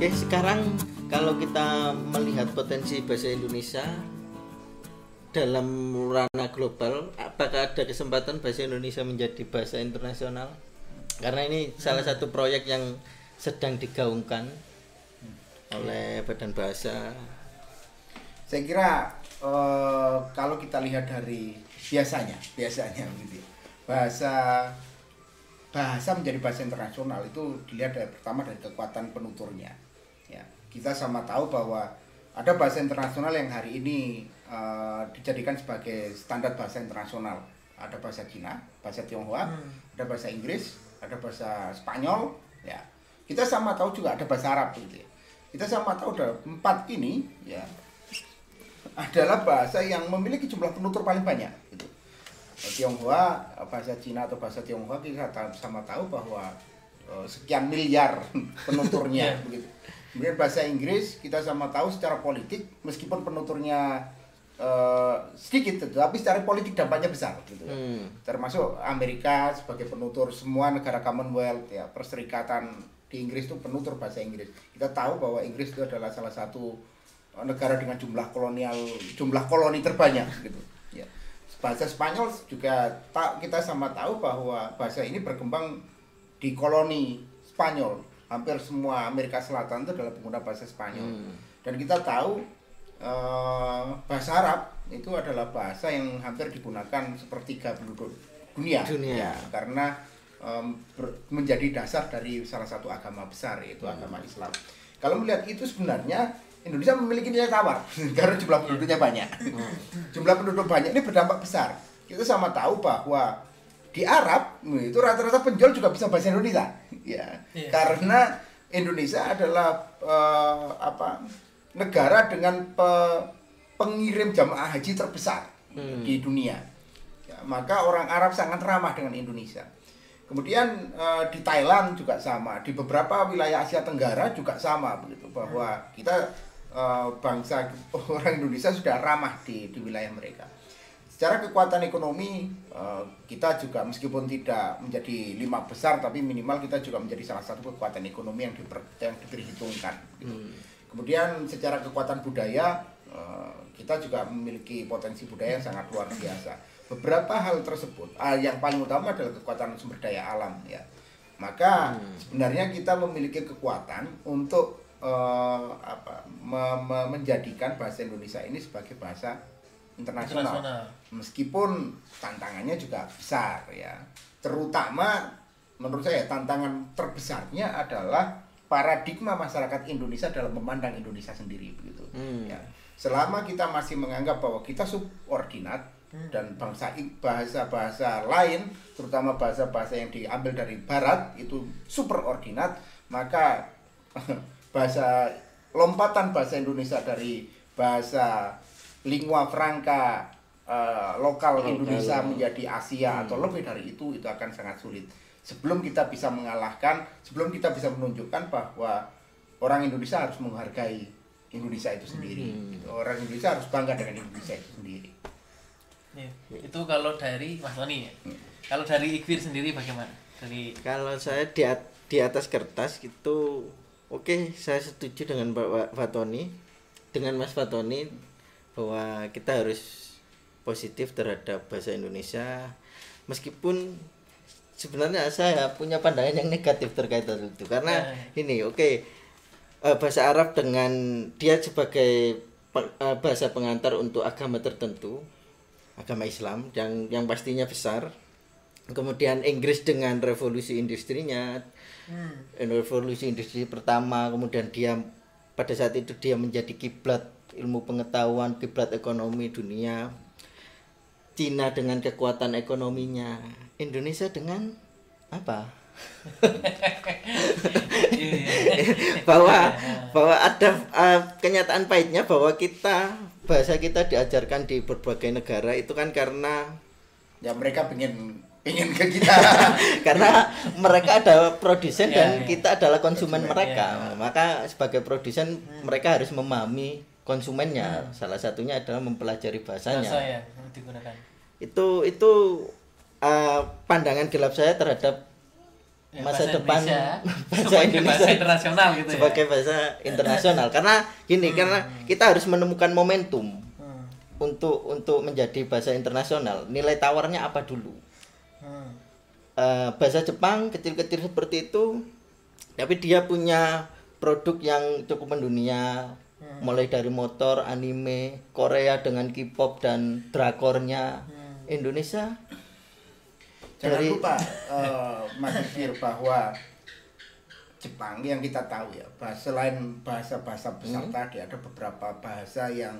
Oke, sekarang kalau kita melihat potensi bahasa Indonesia dalam ranah global, apakah ada kesempatan bahasa Indonesia menjadi bahasa internasional? Karena ini salah satu proyek yang sedang digaungkan oleh Badan Bahasa. Saya kira eh, kalau kita lihat dari biasanya, biasanya gitu. Bahasa bahasa menjadi bahasa internasional itu dilihat dari pertama dari kekuatan penuturnya. Ya, kita sama tahu bahwa ada bahasa internasional yang hari ini eh, dijadikan sebagai standar bahasa internasional. Ada bahasa Cina, bahasa Tionghoa, ada bahasa Inggris, ada bahasa Spanyol, ya. Kita sama tahu juga ada bahasa Arab gitu ya. Kita sama tahu ada empat ini ya adalah bahasa yang memiliki jumlah penutur paling banyak gitu. Tionghoa, bahasa Cina atau bahasa Tionghoa kita ta- sama tahu bahwa eh, sekian miliar penuturnya begitu. Kemudian bahasa Inggris kita sama tahu secara politik meskipun penuturnya eh, sedikit tapi secara politik dampaknya besar gitu. Hmm. Termasuk Amerika sebagai penutur semua negara Commonwealth ya, perserikatan di Inggris itu penutur bahasa Inggris. Kita tahu bahwa Inggris itu adalah salah satu eh, negara dengan jumlah kolonial jumlah koloni terbanyak gitu ya bahasa Spanyol juga tak kita sama tahu bahwa bahasa ini berkembang di koloni Spanyol hampir semua Amerika Selatan itu adalah pengguna bahasa Spanyol Hmm. dan kita tahu eh, bahasa Arab itu adalah bahasa yang hampir digunakan sepertiga penduduk dunia, Dunia. Ya, karena em, ber- menjadi dasar dari salah satu agama besar yaitu agama Islam. Kalau melihat itu sebenarnya Indonesia memiliki nilai tawar karena jumlah penduduknya banyak. jumlah penduduk banyak ini berdampak besar. Kita sama tahu bahwa di Arab itu rata-rata penjual juga bisa bahasa Indonesia, ya, Iya. karena Indonesia adalah eh, apa negara dengan pe- pengirim jamaah haji terbesar Hmm. di dunia. Ya, maka orang Arab sangat ramah dengan Indonesia. Kemudian eh, di Thailand juga sama, di beberapa wilayah Asia Tenggara juga sama begitu bahwa kita eh, bangsa orang Indonesia sudah ramah di di wilayah mereka. Secara kekuatan ekonomi eh, kita juga meskipun tidak menjadi lima besar tapi minimal kita juga menjadi salah satu kekuatan ekonomi yang diper, yang diperhitungkan. gitu. Hmm. Kemudian secara kekuatan budaya eh, kita juga memiliki potensi budaya yang sangat luar biasa. Beberapa hal tersebut, ah, yang paling utama adalah kekuatan sumber daya alam ya. Maka sebenarnya kita memiliki kekuatan untuk eh, apa me- me- menjadikan bahasa Indonesia ini sebagai bahasa internasional. Internasional. meskipun tantangannya juga besar ya. Terutama menurut saya tantangan terbesarnya adalah paradigma masyarakat Indonesia dalam memandang Indonesia sendiri begitu. Hmm. ya. Selama kita masih menganggap bahwa kita subordinat dan bangsa bahasa-bahasa lain terutama bahasa-bahasa yang diambil dari barat itu superordinat maka bahasa lompatan bahasa Indonesia dari bahasa lingua franca eh, lokal Lokal. Indonesia menjadi Asia atau lebih dari itu itu akan sangat sulit sebelum kita bisa mengalahkan sebelum kita bisa menunjukkan bahwa orang Indonesia harus menghargai Indonesia itu sendiri Hmm. Gitu. orang Indonesia harus bangga dengan Indonesia itu sendiri Iya. Itu kalau dari Mas Tony ya. Hmm. Kalau dari Iqbal sendiri bagaimana? Dari Kalau saya di, at- di atas kertas gitu, oke saya setuju dengan Pak Fatoni, dengan Mas Fatoni bahwa kita harus positif terhadap bahasa Indonesia, meskipun sebenarnya saya punya pandangan yang negatif terkait hal itu. Karena ini oke eh, bahasa Arab dengan dia sebagai eh, bahasa pengantar untuk agama tertentu, agama Islam yang yang pastinya besar. Kemudian Inggris dengan revolusi industrinya revolusi industri pertama kemudian dia pada saat itu dia menjadi kiblat ilmu pengetahuan kiblat ekonomi dunia Cina dengan kekuatan ekonominya Indonesia dengan apa? Iya, iya. bahwa bahwa ada uh, kenyataan pahitnya bahwa kita bahasa kita diajarkan di berbagai negara itu kan karena ya mereka pengen pengen ke kita. Karena mereka ada produsen Iya, dan iya. kita adalah konsumen Konsumen, mereka. maka sebagai produsen mereka harus memahami konsumennya. Salah satunya adalah mempelajari bahasanya. Bahasa ya digunakan. itu itu uh, pandangan gelap saya terhadap Ya, masa bahasa depan Indonesia. bahasa sebagai Indonesia bahasa internasional gitu ya. sebagai bahasa internasional. Karena gini karena kita harus menemukan momentum Hmm. untuk untuk menjadi bahasa internasional. Nilai tawarnya apa dulu? Hmm. Eh, bahasa Jepang kecil-kecil seperti itu tapi dia punya produk yang cukup mendunia Hmm. mulai dari motor anime Korea dengan K-pop dan drakornya Hmm. Indonesia Jangan Dari- lupa eh, Mas Fir bahwa Jepang yang kita tahu ya, bahasa selain bahasa-bahasa besar Hmm. tadi ada beberapa bahasa yang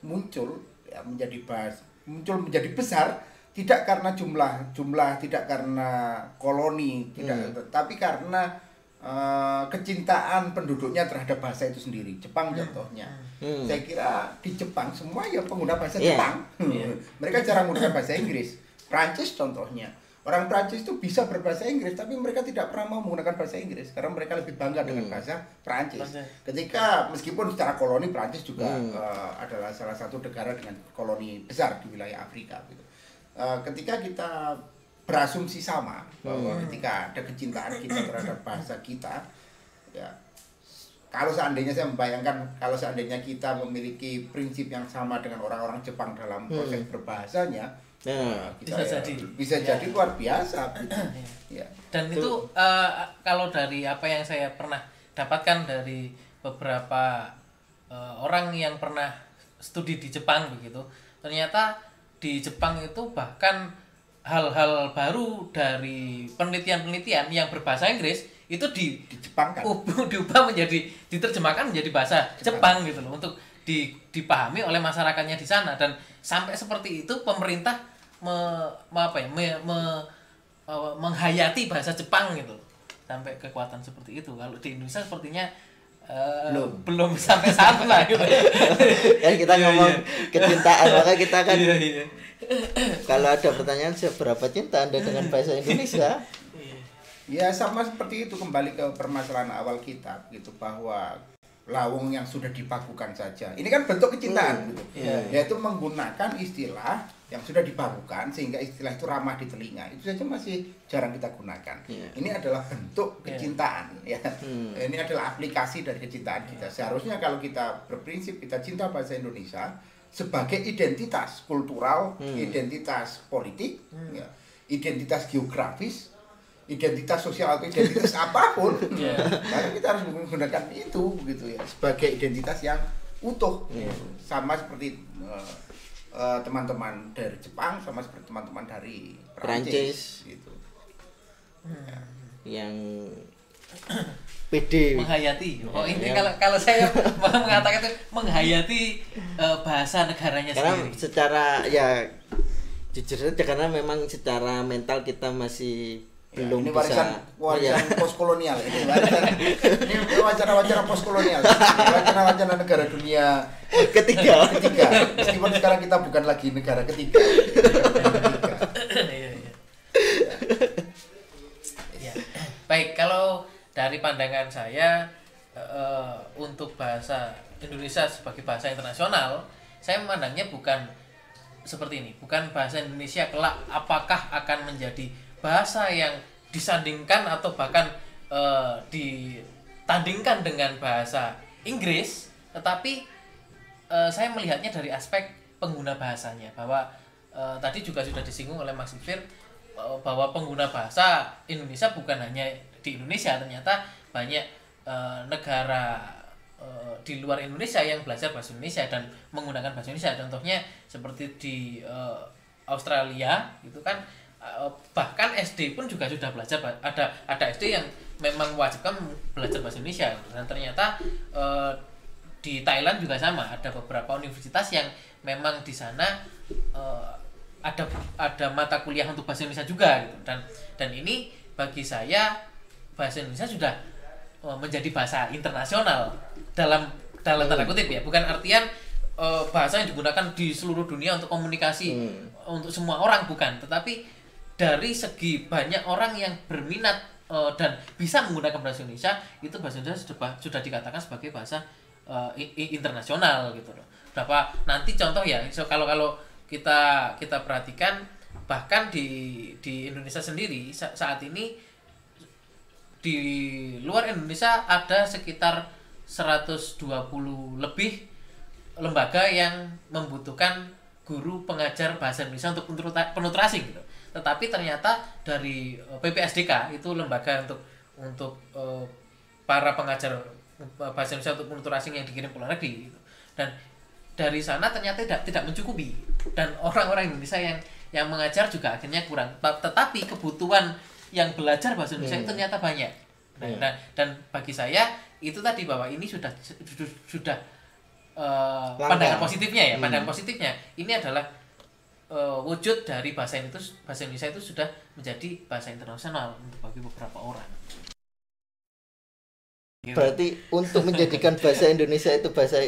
muncul ya menjadi bahasa muncul menjadi besar tidak karena jumlah jumlah tidak karena koloni tidak Hmm. tapi karena eh, kecintaan penduduknya terhadap bahasa itu sendiri Jepang contohnya Hmm. saya kira di Jepang semua ya pengguna bahasa Iya. Jepang Iya. mereka jarang menggunakan bahasa Inggris Prancis contohnya orang Prancis itu bisa berbahasa Inggris tapi mereka tidak pernah mau menggunakan bahasa Inggris karena mereka lebih bangga dengan Hmm. bahasa Prancis ketika meskipun secara koloni Prancis juga Hmm. eh, adalah salah satu negara dengan koloni besar di wilayah Afrika gitu. Eh, ketika kita berasumsi sama bahwa Hmm. ketika ada kecintaan kita terhadap bahasa kita ya kalau seandainya saya membayangkan kalau seandainya kita memiliki prinsip yang sama dengan orang-orang Jepang dalam proses berbahasanya nah kita Bisa ya jadi. bisa Ya. jadi luar biasa gitu. ya Dan Itu- itu eh, kalau dari apa yang saya pernah dapatkan dari beberapa eh, orang yang pernah studi di Jepang begitu, ternyata di Jepang itu bahkan hal-hal baru dari penelitian-penelitian yang berbahasa Inggris itu di di Jepang kan ubah diubah menjadi diterjemahkan menjadi bahasa Jepang. Gitu loh untuk di, dipahami oleh masyarakatnya di sana. Dan sampai seperti itu pemerintah me, me- apa ya me- me- menghayati bahasa Jepang gitu loh. sampai kekuatan seperti itu. Kalau di Indonesia sepertinya eh, Belum. belum sampai sana gitu kan kita Iya, ngomong iya. kecintaan maka kita kan Iya, iya. kalau ada pertanyaan seberapa cinta anda dengan bahasa Indonesia Iya. Ya sama seperti itu kembali ke permasalahan awal kita gitu bahwa lawung yang sudah dipakukan saja. Ini kan bentuk kecintaan Hmm, gitu. iya. Yaitu menggunakan istilah yang sudah dipakukan sehingga istilah itu ramah di telinga. Itu saja masih jarang kita gunakan. Iya. Ini adalah bentuk Iya. kecintaan ya. Hmm. Ini adalah aplikasi dari kecintaan kita. Seharusnya kalau kita berprinsip kita cinta bahasa Indonesia sebagai identitas kultural, Hmm. identitas politik, ya, identitas geografis, identitas sosial atau identitas apa pun, Iya. maka kita harus menggunakan itu begitu ya sebagai identitas yang utuh, Iya. sama seperti eh, eh, teman-teman dari Jepang, sama seperti teman-teman dari Perancis. Prancis, gitu. yang PD menghayati oh Ya, ini ya. kalau kalau saya mau mengatakan itu menghayati eh, bahasa negaranya karena sendiri secara ya jujur saja karena memang secara mental kita masih belum ini bisa warisan Iya. warisan postkolonial ini warisan ini wacana-wacana postkolonial wacana-wacana negara dunia ketiga ketiga meskipun sekarang kita bukan lagi negara ketiga Ketiga. Iya, iya. Iya. Baik, kalau dari pandangan saya eh, untuk bahasa Indonesia sebagai bahasa internasional, saya memandangnya bukan seperti ini, bukan bahasa Indonesia kelak apakah akan menjadi bahasa yang disandingkan atau bahkan eh, ditandingkan dengan bahasa Inggris, tetapi eh, saya melihatnya dari aspek pengguna bahasanya. Bahwa eh, tadi juga sudah disinggung oleh Mas Ifir eh, bahwa pengguna bahasa Indonesia bukan hanya di Indonesia ternyata banyak eh, negara di luar Indonesia yang belajar bahasa Indonesia dan menggunakan bahasa Indonesia. Contohnya seperti di eh, Australia itu kan bahkan SD pun juga sudah belajar ada ada SD yang memang mewajibkan belajar bahasa Indonesia. Dan ternyata eh, di Thailand juga sama. Ada beberapa universitas yang memang di sana eh, ada ada mata kuliah untuk bahasa Indonesia juga gitu. Dan dan ini bagi saya bahasa Indonesia sudah eh, menjadi bahasa internasional dalam dalam tanda kutip ya. Bukan artian eh, bahasa yang digunakan di seluruh dunia untuk komunikasi Hmm. untuk semua orang bukan. Tetapi dari segi banyak orang yang berminat eh, dan bisa menggunakan bahasa Indonesia itu bahasa Indonesia sudah sudah dikatakan sebagai bahasa i- internasional gitu loh. Berapa nanti contoh ya, so, kalau kalau kita kita perhatikan bahkan di di Indonesia sendiri sa- saat ini di luar Indonesia ada sekitar 120 lebih lembaga yang membutuhkan guru pengajar bahasa Indonesia untuk asing gitu. Tetapi ternyata dari eh, PPSDK itu lembaga untuk untuk eh, para pengajar eh, bahasa Indonesia untuk penutur asing yang dikirim ke luar negeri gitu. Dan dari sana ternyata tidak tidak mencukupi dan orang-orang Indonesia yang yang mengajar juga akhirnya kurang. Ta- Tetapi kebutuhan yang belajar bahasa Indonesia itu ternyata banyak. Nah, Iya. dan, dan bagi saya itu tadi bahwa ini sudah sudah, sudah Langkah. pandangan positifnya ya, pandangan Hmm. positifnya. Ini adalah eh, wujud dari bahasa itu bahasa Indonesia itu sudah menjadi bahasa internasional untuk bagi beberapa orang. Gitu. Berarti untuk menjadikan bahasa Indonesia itu bahasa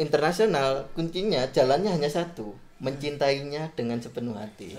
internasional, kuncinya jalannya hanya satu, mencintainya dengan sepenuh hati.